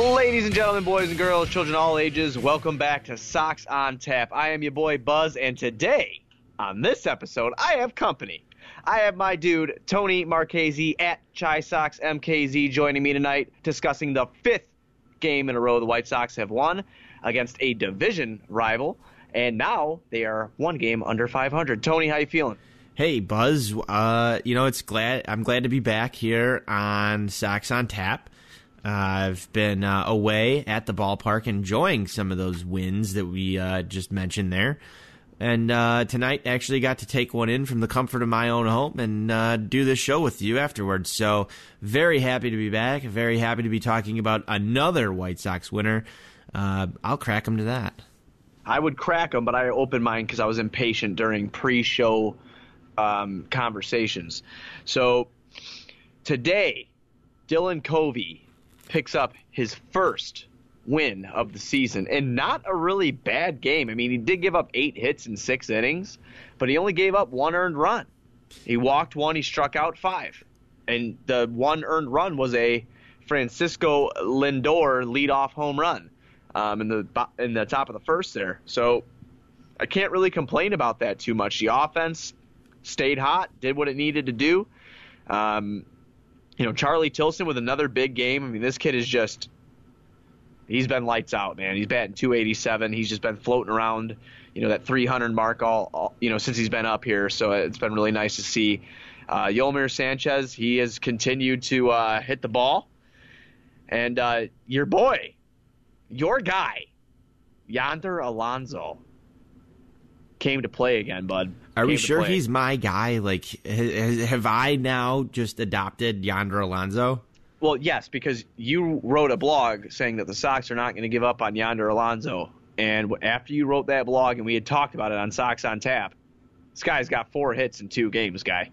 Ladies and gentlemen, boys and girls, children all ages, welcome back to Sox on Tap. I am your boy Buzz, and today, on this episode, I have company. I have my dude, Tony Marchese at Chi Sox MKZ, joining me tonight, discussing the fifth game in a row the White Sox have won against a division rival, and now they are one game under 500. Tony, how you feeling? Hey Buzz, uh, you know it's glad I'm glad to be back here on Sox on Tap. I've been uh, away at the ballpark enjoying some of those wins that we uh, just mentioned there. And uh, tonight, actually got to take one in from the comfort of my own home and uh, do this show with you afterwards. So, very happy to be back. Very happy to be talking about another White Sox winner. Uh, I'll crack them to that. I would crack them, but I opened mine because I was impatient during pre-show um, conversations. So today, Dylan Covey picks up his first win of the season and not a really bad game. I mean, he did give up eight hits in six innings, but he only gave up one earned run. He walked one, he struck out five. And the one earned run was a Francisco Lindor leadoff home run um, in the in the top of the first there. So I can't really complain about that too much. The offense stayed hot, did what it needed to do. Um, you know, Charlie Tilson with another big game. I mean, this kid is just he's been lights out, man. He's batting 287. He's just been floating around, you know, that 300 mark all, all you know, since he's been up here. So it's been really nice to see. Uh, Yolmer Sanchez, he has continued to uh, hit the ball. And uh, your boy, your guy, Yonder Alonso, came to play again, bud. Are came we sure he's my guy? Like, have I now just adopted Yonder Alonso? Well, yes, because you wrote a blog saying that the Sox are not going to give up on Yonder Alonso. And after you wrote that blog and we had talked about it on Sox on Tap, this guy's got four hits in two games, guy.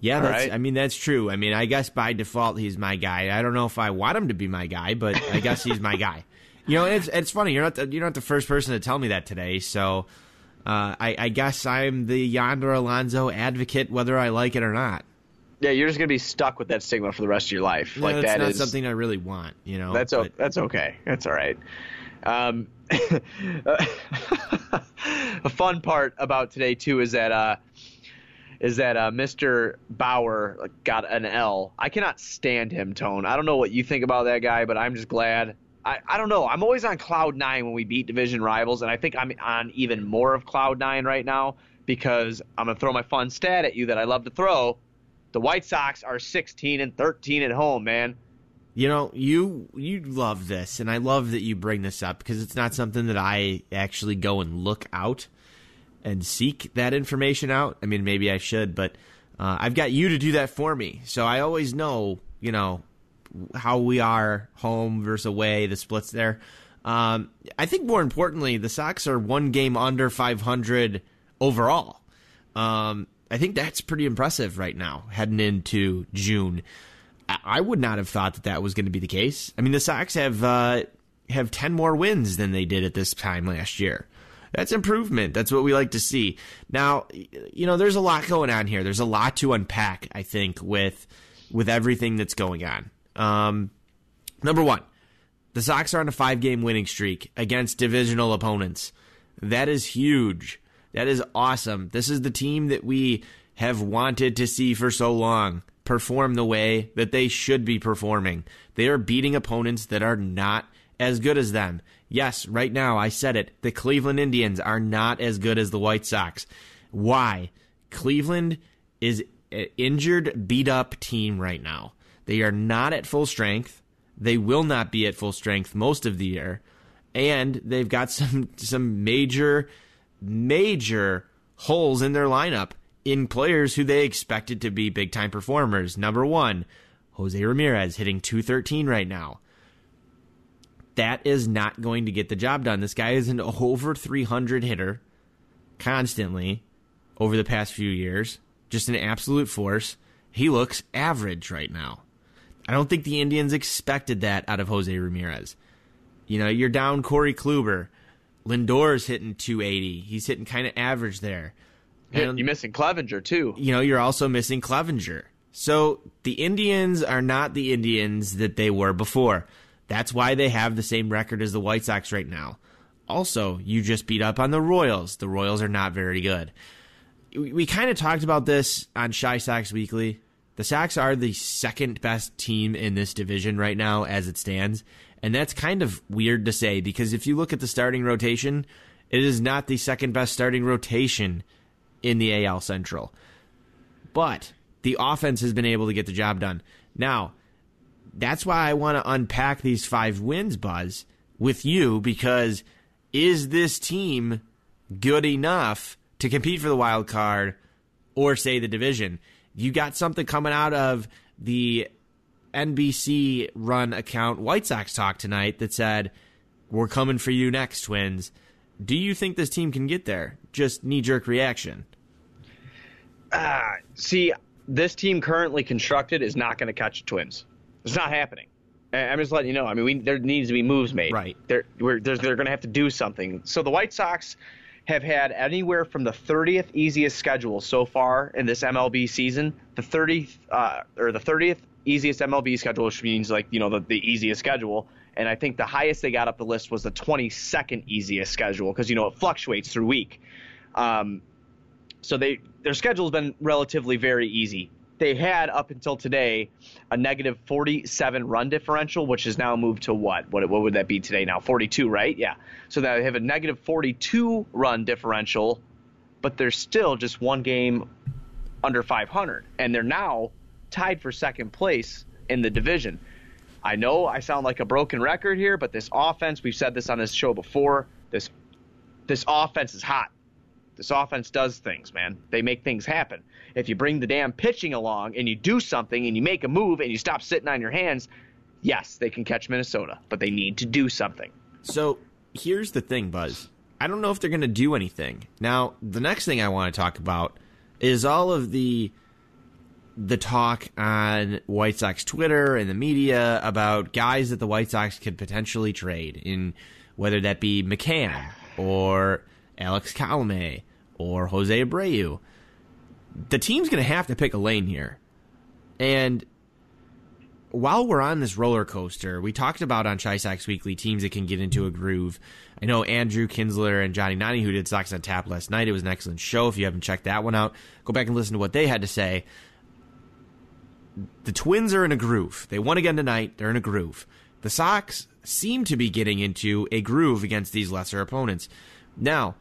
Yeah, that's, right? I mean that's true. I mean, I guess by default he's my guy. I don't know if I want him to be my guy, but I guess he's my guy. You know, it's it's funny. You're not the, you're not the first person to tell me that today. So uh, I, I guess I'm the Yonder Alonso advocate, whether I like it or not. Yeah, you're just gonna be stuck with that stigma for the rest of your life. like that's that not is, something I really want. You know, that's o- that's okay. That's all right. Um, a fun part about today too is that uh, is that uh, Mr. Bauer got an L. I cannot stand him, Tone. I don't know what you think about that guy, but I'm just glad I, I don't know. I'm always on cloud nine when we beat division rivals, and I think I'm on even more of cloud nine right now because I'm gonna throw my fun stat at you that I love to throw. The White Sox are 16 and 13 at home, man. You know, you you love this, and I love that you bring this up because it's not something that I actually go and look out and seek that information out. I mean, maybe I should, but uh, I've got you to do that for me, so I always know, you know, how we are home versus away, the splits there. Um, I think more importantly, the Sox are one game under 500 overall. Um, I think that's pretty impressive right now, heading into June. I would not have thought that that was going to be the case. I mean, the Sox have uh, have ten more wins than they did at this time last year. That's improvement. That's what we like to see. Now, you know, there's a lot going on here. There's a lot to unpack. I think with with everything that's going on. Um, number one, the Sox are on a five game winning streak against divisional opponents. That is huge. That is awesome. This is the team that we have wanted to see for so long perform the way that they should be performing. They are beating opponents that are not as good as them. Yes, right now, I said it. The Cleveland Indians are not as good as the White Sox. Why? Cleveland is an injured, beat up team right now. They are not at full strength. They will not be at full strength most of the year. And they've got some some major major holes in their lineup in players who they expected to be big time performers. Number 1, Jose Ramirez hitting 213 right now. That is not going to get the job done. This guy is an over 300 hitter constantly over the past few years. Just an absolute force. He looks average right now. I don't think the Indians expected that out of Jose Ramirez. You know, you're down Corey Kluber. Lindor's hitting 280. He's hitting kind of average there. And, you're missing Clevinger too. You know, you're also missing Clevinger. So the Indians are not the Indians that they were before. That's why they have the same record as the White Sox right now. Also, you just beat up on the Royals. The Royals are not very good. We, we kind of talked about this on Chi Sox Weekly. The Sox are the second best team in this division right now as it stands. And that's kind of weird to say because if you look at the starting rotation, it is not the second best starting rotation in the AL Central. But the offense has been able to get the job done. Now, that's why I want to unpack these five wins, Buzz, with you because is this team good enough to compete for the wild card or say the division? You got something coming out of the NBC run account White Sox talk tonight that said, We're coming for you next, Twins. Do you think this team can get there? Just knee jerk reaction. Uh, see, this team currently constructed is not going to catch the Twins. It's not happening. I'm just letting you know. I mean, we, there needs to be moves made. Right. They're, they're going to have to do something. So the White Sox have had anywhere from the 30th easiest schedule so far in this MLB season, the 30th uh, or the 30th easiest MLB schedule, which means like you know the, the easiest schedule. And I think the highest they got up the list was the 22nd easiest schedule because you know it fluctuates through week. Um, so they their schedule's been relatively very easy. They had up until today a negative 47 run differential, which has now moved to what? What what would that be today now? 42, right? Yeah. So they have a negative 42 run differential, but they're still just one game under 500, and they're now tied for second place in the division. I know I sound like a broken record here, but this offense, we've said this on this show before, this this offense is hot. This offense does things, man. They make things happen. If you bring the damn pitching along and you do something and you make a move and you stop sitting on your hands, yes, they can catch Minnesota, but they need to do something. So here's the thing, Buzz. I don't know if they're going to do anything. Now, the next thing I want to talk about is all of the the talk on White Sox Twitter and the media about guys that the White Sox could potentially trade in whether that be McCann or Alex Colome or Jose Abreu. The team's going to have to pick a lane here. And while we're on this roller coaster, we talked about on Chi Sox Weekly teams that can get into a groove. I know Andrew Kinsler and Johnny Nani, who did Sox on Tap last night. It was an excellent show. If you haven't checked that one out, go back and listen to what they had to say the Twins are in a groove. They won again tonight. They're in a groove. The Sox seem to be getting into a groove against these lesser opponents. Now,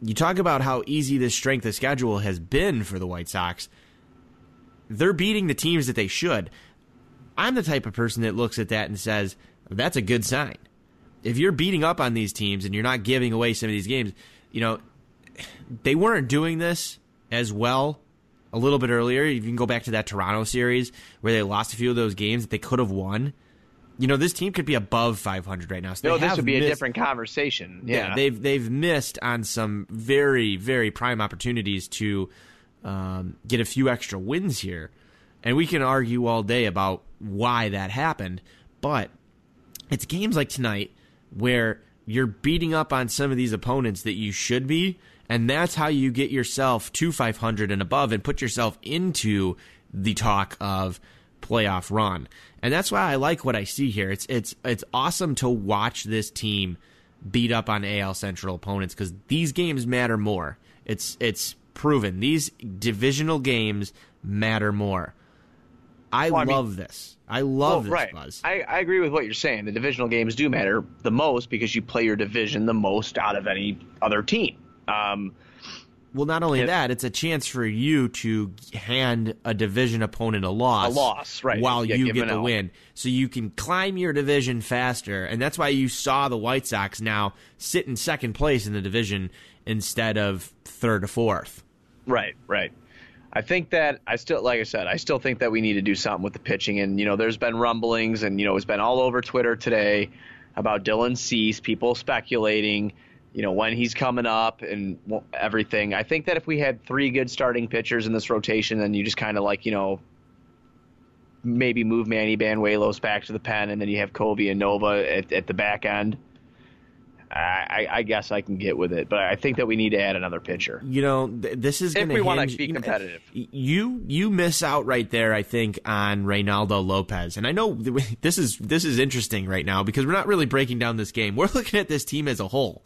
you talk about how easy this strength of schedule has been for the White Sox. They're beating the teams that they should. I'm the type of person that looks at that and says, that's a good sign. If you're beating up on these teams and you're not giving away some of these games, you know, they weren't doing this as well a little bit earlier. You can go back to that Toronto series where they lost a few of those games that they could have won. You know, this team could be above 500 right now. So no, this would be missed, a different conversation. Yeah. yeah. they've they've missed on some very very prime opportunities to um, get a few extra wins here, and we can argue all day about why that happened. But it's games like tonight where you're beating up on some of these opponents that you should be, and that's how you get yourself to 500 and above and put yourself into the talk of playoff run. And that's why I like what I see here. It's it's it's awesome to watch this team beat up on AL Central opponents cuz these games matter more. It's it's proven. These divisional games matter more. I well, love mean, this. I love well, this, right. Buzz. I, I agree with what you're saying. The divisional games do matter the most because you play your division the most out of any other team. Um, well, not only that, it's a chance for you to hand a division opponent a loss. A loss, right. While you get the out. win. So you can climb your division faster. And that's why you saw the White Sox now sit in second place in the division instead of third or fourth. Right, right. I think that I still, like I said, I still think that we need to do something with the pitching. And, you know, there's been rumblings and, you know, it's been all over Twitter today about Dylan Cease, people speculating – you know, when he's coming up and everything. I think that if we had three good starting pitchers in this rotation, then you just kind of like, you know, maybe move Manny Banuelos back to the pen, and then you have Covey and Nova at, at the back end. I, I guess I can get with it. But I think that we need to add another pitcher. You know, th- this is if we want to be competitive. you you miss out right there, I think, on Reynaldo Lopez. And I know this is this is interesting right now because we're not really breaking down this game. We're looking at this team as a whole.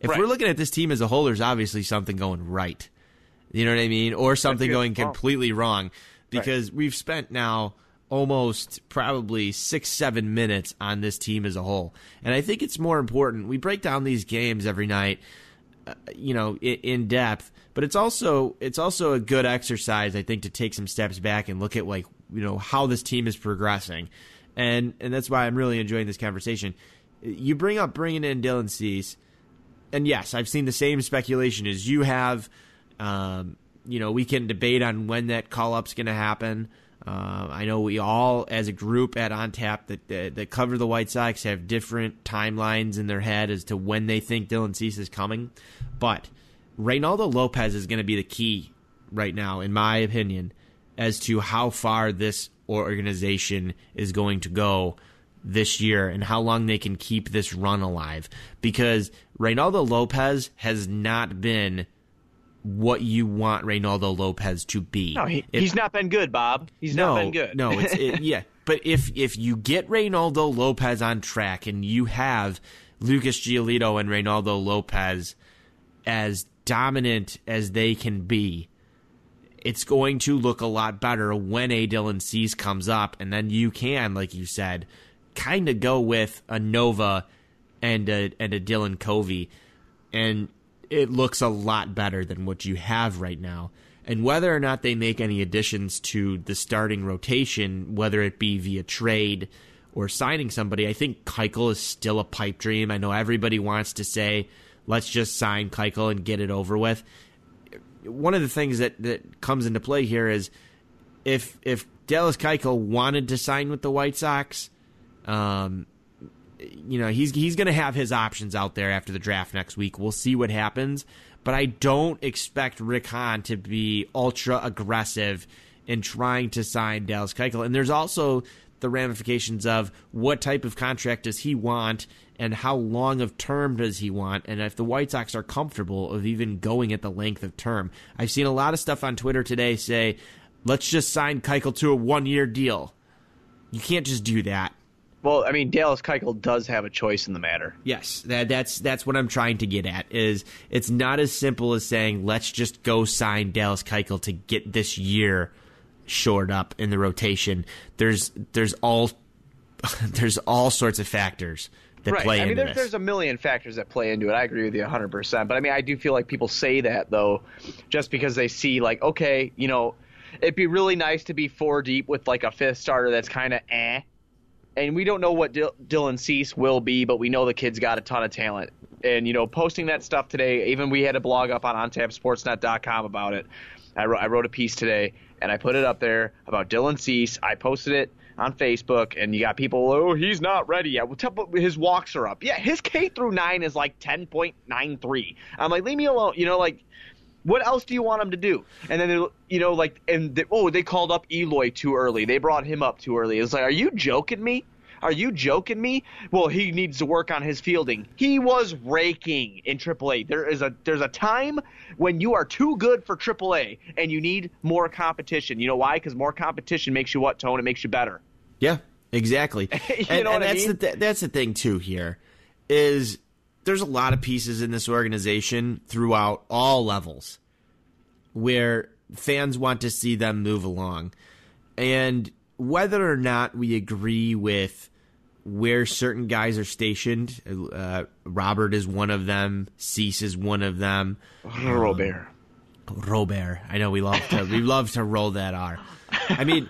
If Right. we're looking at this team as a whole, there's obviously something going right. You know what I mean? Or something going completely wrong. Because we've spent now almost probably six, seven minutes on this team as a whole. And I think it's more important. We break down these games every night, uh, you know, in, in depth, but it's also it's also a good exercise, I think, to take some steps back and look at like, you know, how this team is progressing. And and that's why I'm really enjoying this conversation. You bring up bringing in Dylan Cease, and yes, I've seen the same speculation as you have. Um, you know, we can debate on when that call up's going to happen. Uh, I know we all, as a group at OnTap that, that that cover the White Sox, have different timelines in their head as to when they think Dylan Cease is coming. But Reynaldo Lopez is going to be the key right now, in my opinion, as to how far this organization is going to go this year and how long they can keep this run alive. Because Reynaldo Lopez has not been what you want Reynaldo Lopez to be. No, he, If- he's not been good, Bob. He's no, not been good. no, it's it, yeah. But if if you get Reynaldo Lopez on track and you have Lucas Giolito and Reynaldo Lopez as dominant as they can be, it's going to look a lot better when a Dylan Cease comes up, and then you can, like you said, kind of go with a Nova and a and a Dylan Covey, and it looks a lot better than what you have right now. And whether or not they make any additions to the starting rotation, whether it be via trade or signing somebody, I think Keuchel is still a pipe dream. I know everybody wants to say, let's just sign Keuchel and get it over with. One of the things that, that comes into play here is if if Dallas Keuchel wanted to sign with the White Sox, um, you know he's he's going to have his options out there after the draft next week. We'll see what happens, but I don't expect Rick Hahn to be ultra aggressive in trying to sign Dallas Keuchel. And there's also the ramifications of what type of contract does he want and how long of term does he want and if the White Sox are comfortable of even going at the length of term. I've seen a lot of stuff on Twitter today say, let's just sign Keuchel to a one year deal. You can't just do that. Well, I mean, Dallas Keuchel does have a choice in the matter. Yes, that, that's that's what I'm trying to get at. Is it's not as simple as saying let's just go sign Dallas Keuchel to get this year shored up in the rotation. There's there's all there's all sorts of factors that right. play I mean, into there, this. there's a million factors that play into it. I agree with you 100%. But I mean, I do feel like people say that, though, just because they see, like, okay, you know, it'd be really nice to be four deep with, like, a fifth starter that's kind of eh. And we don't know what Dil- Dylan Cease will be, but we know the kid's got a ton of talent. And, you know, posting that stuff today, even we had a blog up on ontapsportsnet.com about it. I wrote, I wrote a piece today, and I put it up there about Dylan Cease. I posted it on Facebook, and you got people, oh, he's not ready yet. Well, tell, his walks are up. Yeah, his K through nine is like 10.93. I'm like, leave me alone. You know, like, what else do you want him to do? And then, they're- you know, like, and they, oh, they called up Eloy too early. They brought him up too early. It's like, are you joking me? Are you joking me? Well, he needs to work on his fielding. He was raking in AAA. There is a there's a time when you are too good for AAA and you need more competition. You know why? Because more competition makes you what tone? It makes you better. Yeah, exactly. You and know and that's mean? the th- that's the thing too. Here is there's a lot of pieces in this organization throughout all levels where fans want to see them move along, and whether or not we agree with where certain guys are stationed, uh, Robert is one of them. Cease is one of them. Robert. Robert. I know we love to we love to roll that R. I mean,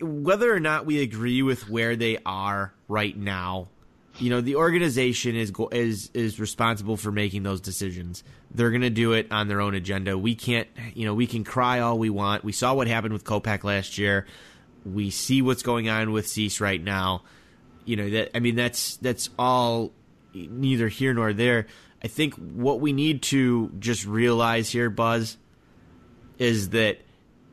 whether or not we agree with where they are right now, you know, the organization is is is responsible for making those decisions. They're going to do it on their own agenda. We can't, you know, we can cry all we want. We saw what happened with Kopech last year. We see what's going on with Cease right now. You know that I mean that's that's all neither here nor there. I think what we need to just realize here, Buzz, is that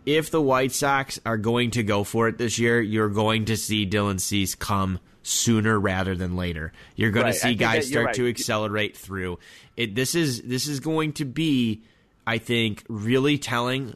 if the White Sox are going to go for it this year, you're going to see Dylan Cease come sooner rather than later. You're going Right, to see guys start to accelerate through. It this is this is going to be I think really telling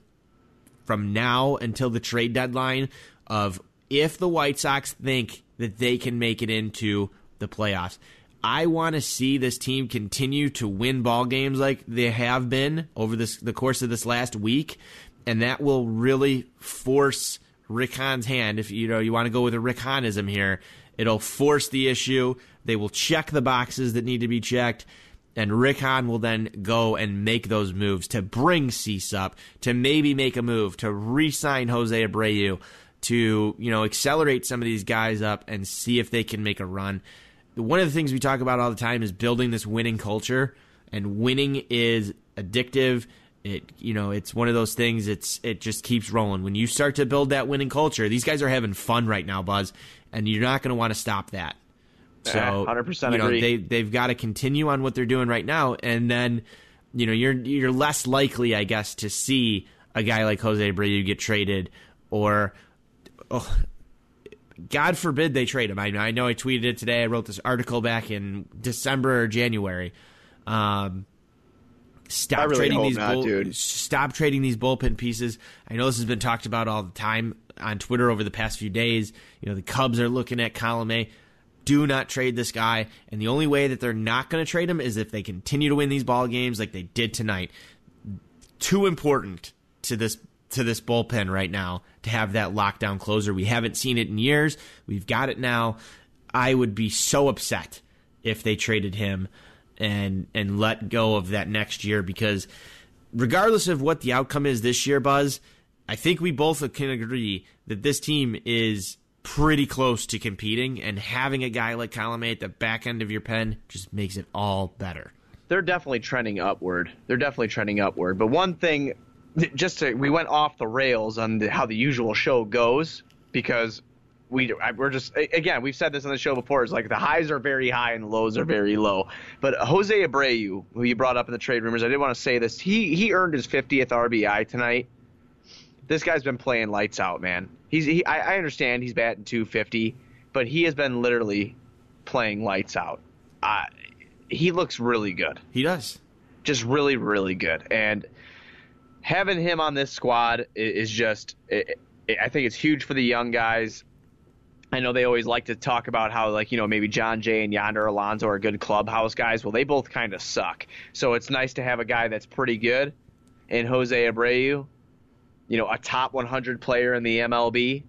from now until the trade deadline of if the White Sox think that they can make it into the playoffs. I want to see this team continue to win ball games like they have been over this the course of this last week, and that will really force Rick Hahn's hand. If you know you want to go with a Rick Hahnism here, it'll force the issue. They will check the boxes that need to be checked, and Rick Hahn will then go and make those moves to bring Cease up, to maybe make a move to re-sign Jose Abreu, to you know accelerate some of these guys up and see if they can make a run. One of the things we talk about all the time is building this winning culture, and winning is addictive. It you know it's one of those things. It's it just keeps rolling. When you start to build that winning culture, these guys are having fun right now, Buzz, and you're not going to want to stop that. So, Yeah, 100% you know, agree. they they've got to continue on what they're doing right now, and then you know you're you're less likely, I guess, to see a guy like Jose Abreu get traded, or oh, God forbid they trade him. I, I know I tweeted it today. I wrote this article back in December or January. Um, stop really trading these not, bull- stop trading these bullpen pieces. I know this has been talked about all the time on Twitter over the past few days. You know, the Cubs are looking at Colomé. Do not trade this guy. And the only way that they're not going to trade him is if they continue to win these ball games like they did tonight. Too important to this to this bullpen right now to have that lockdown closer. We haven't seen it in years. We've got it now. I would be so upset if they traded him and and let go of that next year because regardless of what the outcome is this year, Buzz, I think we both can agree that this team is pretty close to competing, and having a guy like Colomé at the back end of your pen just makes it all better. they're definitely trending upward. They're definitely trending upward. But one thing, just to, we went off the rails on the, how the usual show goes because we we're just again we've said this on the show before. It's like the highs are very high and the lows are very low. But Jose Abreu, who you brought up in the trade rumors, I did want to say this. He he earned his 50th RBI tonight. This guy's been playing lights out, man. He's he, I, I understand he's batting 250, but he has been literally playing lights out. Uh, he looks really good He does. just really, really good. And having him on this squad is just, it, I think it's huge for the young guys. I know they always like to talk about how, like, you know, maybe Jon Jay and Yonder Alonso are good clubhouse guys. Well, they both kind of suck. So it's nice to have a guy that's pretty good in Jose Abreu, you know, a top 100 player in the MLB,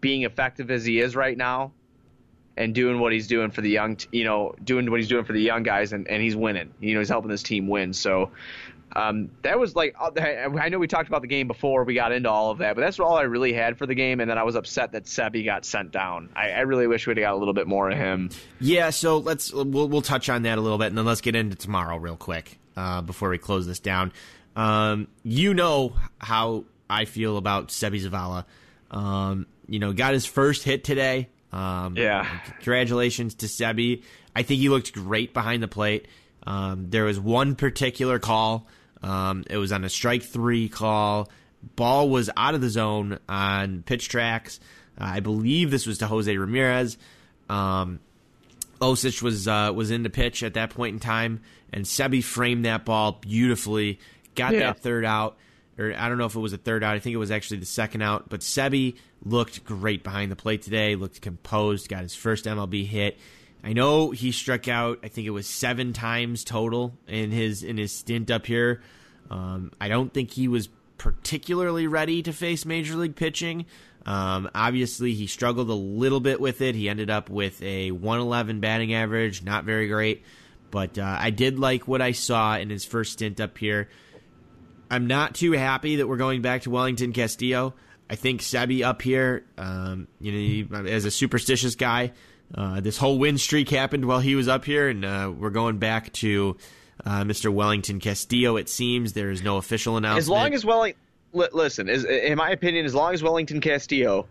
being effective as he is right now and doing what he's doing for the young, t- you know, doing what he's doing for the young guys, and, and he's winning. You know, he's helping this team win. So um, that was like, I know we talked about the game before we got into all of that, but that's all I really had for the game. And then I was upset that Seby got sent down. I, I really wish we'd got a little bit more of him. Yeah, so let's we'll we'll touch on that a little bit, and then let's get into tomorrow real quick uh, before we close this down. Um, you know how I feel about Seby Zavala. Um, you know, got his first hit today. Um, Yeah. Congratulations to Seby. I think he looked great behind the plate. Um, there was one particular call. Um, it was on a strike three call. Ball was out of the zone on pitch tracks. Uh, I believe this was to Jose Ramirez. Um, Osich was uh, was in the pitch at that point in time, and Seby framed that ball beautifully. Got Yeah. that third out, or I don't know if it was a third out. I think it was actually the second out. But Seby looked great behind the plate today. Looked composed. Got his first MLB hit. I know he struck out. I think it was seven times total in his in his stint up here. Um, I don't think he was particularly ready to face major league pitching. Um, obviously, he struggled a little bit with it. He ended up with a 111 batting average, not very great. But uh, I did like what I saw in his first stint up here. I'm not too happy that we're going back to Wellington Castillo. I think Seby up here, um, you know, as a superstitious guy, uh, this whole win streak happened while he was up here, and uh, we're going back to uh, Mr. Wellington Castillo. It seems there is no official announcement. As long as Wellington, listen, is, in my opinion, as long as Wellington Castillo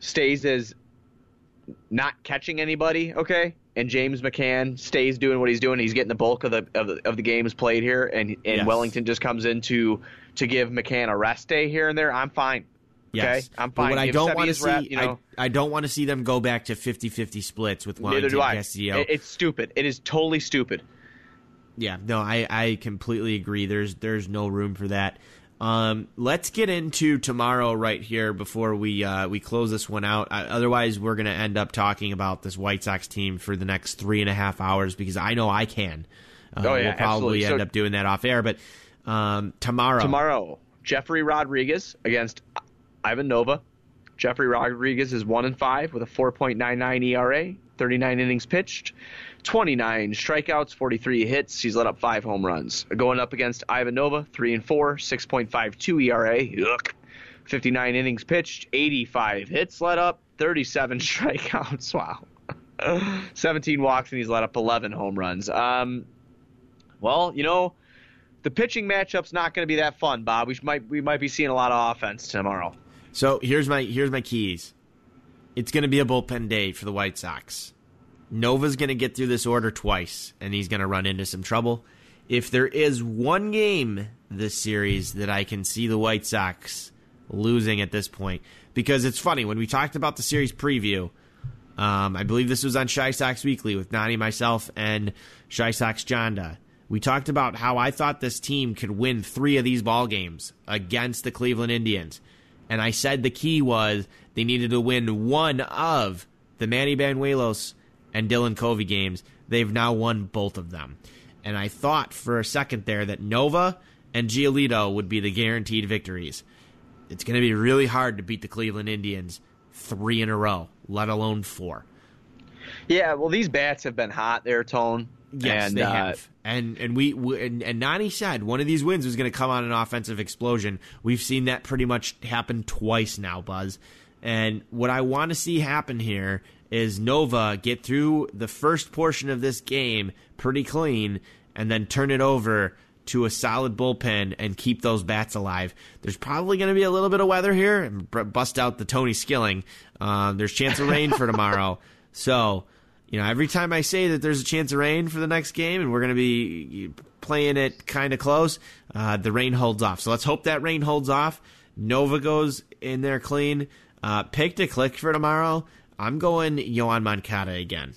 stays as not catching anybody, okay, and James McCann stays doing what he's doing, he's getting the bulk of the of the, of the games played here, and and Yes. Wellington just comes in to to give McCann a rest day here and there, I'm fine. Yes. Okay, I'm But fine. what I don't want to see, you know, I, I don't want to see them go back to 50-50 splits with neither do I. Castillo. It- it's stupid. It is totally stupid. Yeah, no, I, I completely agree. There's there's no room for that. Um, let's get into tomorrow right here before we uh, we close this one out. Uh, otherwise, we're going to end up talking about this White Sox team for the next three and a half hours because I know I can. Uh, Oh, yeah, we'll probably absolutely. end So- up doing that off air, but um, tomorrow, Tomorrow, Jefry Rodriguez against Ivan Nova. Jefry Rodriguez is one and five with a 4.99 ERA, 39 innings pitched, 29 strikeouts, 43 hits. He's let up five home runs. Going up against Ivan Nova, three and four, 6.52 ERA. Yuck. 59 innings pitched, 85 hits let up, 37 strikeouts. Wow. 17 walks and he's let up 11 home runs. Um, well, you know, the pitching matchup's not going to be that fun, Bob. We might we might be seeing a lot of offense tomorrow. So here's my here's my keys. It's going to be a bullpen day for the White Sox. Nova's going to get through this order twice, and he's going to run into some trouble. If there is one game this series that I can see the White Sox losing at this point, because it's funny when we talked about the series preview. Um, I believe this was on Chi Sox Weekly with Nani, myself, and Shy Sox Jonda. We talked about how I thought this team could win three of these ball games against the Cleveland Indians. And I said the key was they needed to win one of the Manny Banuelos and Dylan Covey games. They've now won both of them. And I thought for a second there that Nova and Giolito would be the guaranteed victories. It's going to be really hard to beat the Cleveland Indians three in a row, let alone four. Yeah, well, these bats have been hot there, Tone. Yes, and, they uh, have. And and we, we and, and Nani said one of these wins was going to come on an offensive explosion. We've seen that pretty much happen twice now, Buzz. And what I want to see happen here is Nova get through the first portion of this game pretty clean, and then turn it over to a solid bullpen and keep those bats alive. There's probably going to be a little bit of weather here, and bust out the Tony Skilling. Uh, there's chance of rain for tomorrow, so you know, every time I say that there's a chance of rain for the next game and we're going to be playing it kind of close, uh, the rain holds off. So let's hope that rain holds off. Nova goes in there clean. Uh, pick to click for tomorrow. I'm going Yoan Moncada again.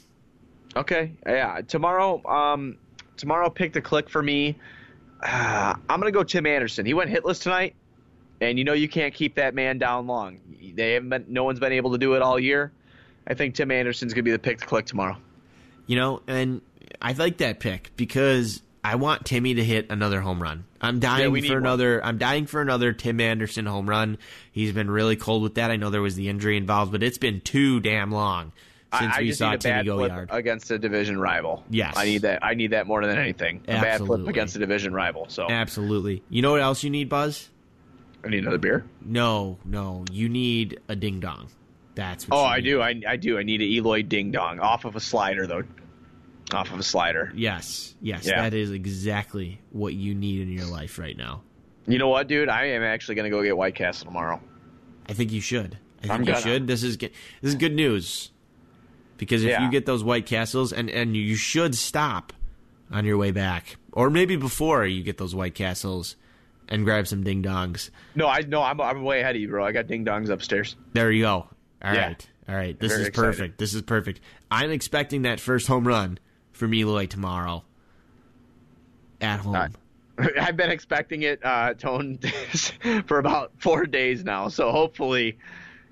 Okay, yeah. Tomorrow, um, tomorrow, pick the click for me. Uh, I'm gonna go Tim Anderson. He went hitless tonight, and you know you can't keep that man down long. They haven't been, no one's been able to do it all year. I think Tim Anderson's gonna be the pick to click tomorrow. You know, and I like that pick because I want Timmy to hit another home run. I'm dying need for one. another. I'm dying for another Tim Anderson home run. He's been really cold with that. I know there was the injury involved, but it's been too damn long since I, I we saw need a Timmy bad go flip yard. against a division rival. Yes. I need that. I need that more than anything. A bad flip Absolutely. against a division rival. So Absolutely. You know what else you need, Buzz? I need another beer. No, no. You need a ding dong. That's what Oh, I need. do. I, I do. I need a Eloy Ding Dong off of a slider though. Off of a slider. Yes, yes. Yeah. That is exactly what you need in your life right now. You know what, dude? I am actually gonna go get White Castle tomorrow. I think you should. I think I'm you gonna. should. This is good. This is good news. Because if Yeah. you get those White Castles, and and you should stop on your way back, or maybe before you get those White Castles, and grab some ding dongs. No, I no, I'm I'm way ahead of you, bro. I got Ding Dongs upstairs. There you go. All right, Yeah. all right. This Very is excited. perfect. This is perfect. I'm expecting that first home run from Eloy tomorrow at home. Uh, I've been expecting it, uh, Tone, for about four days now. So hopefully,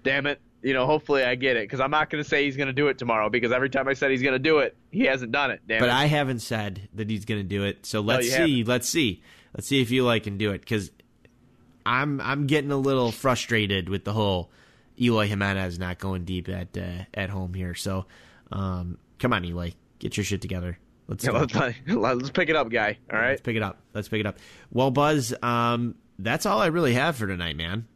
damn it, you know, hopefully I get it because I'm not going to say he's going to do it tomorrow because every time I said he's going to do it, he hasn't done it. Damn but it. I haven't said that he's going to do it. So let's you see. haven't. Let's see. Let's see if you like can do it because I'm I'm getting a little frustrated with the whole Eloy Jimenez is not going deep at uh, at home here. So um, come on, Eloy, get your shit together. Let's Yeah, let's, let's pick it up, guy. All right. Let's pick it up. Let's pick it up. Well, Buzz, um, that's all I really have for tonight, man.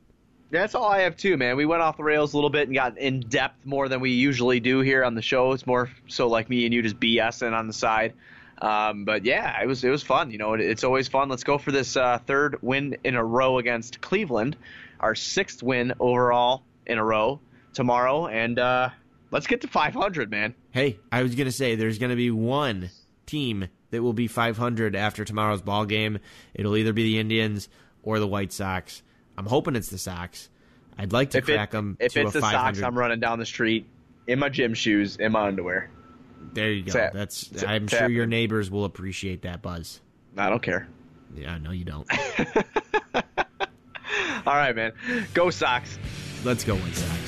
That's all I have too, man. We went off the rails a little bit and got in depth more than we usually do here on the show. It's more so like me and you just BSing on the side. Um, but yeah, it was it was fun. You know, it, it's always fun. Let's go for this uh, third win in a row against Cleveland, our sixth win overall in a row tomorrow, and uh, let's get to 500, man. Hey, I was gonna say there's gonna be one team that will be 500 after tomorrow's ball game. It'll either be the Indians or the White Sox. I'm hoping it's the Sox. I'd like to If, crack it, them if to it's a the Sox, 500. I'm running down the street in my gym shoes, in my underwear. there you go. Tap- That's. tap- I'm sure your neighbors will appreciate that buzz. I don't care. Yeah, no, you don't. All right, man. Go Sox. Let's go Sox.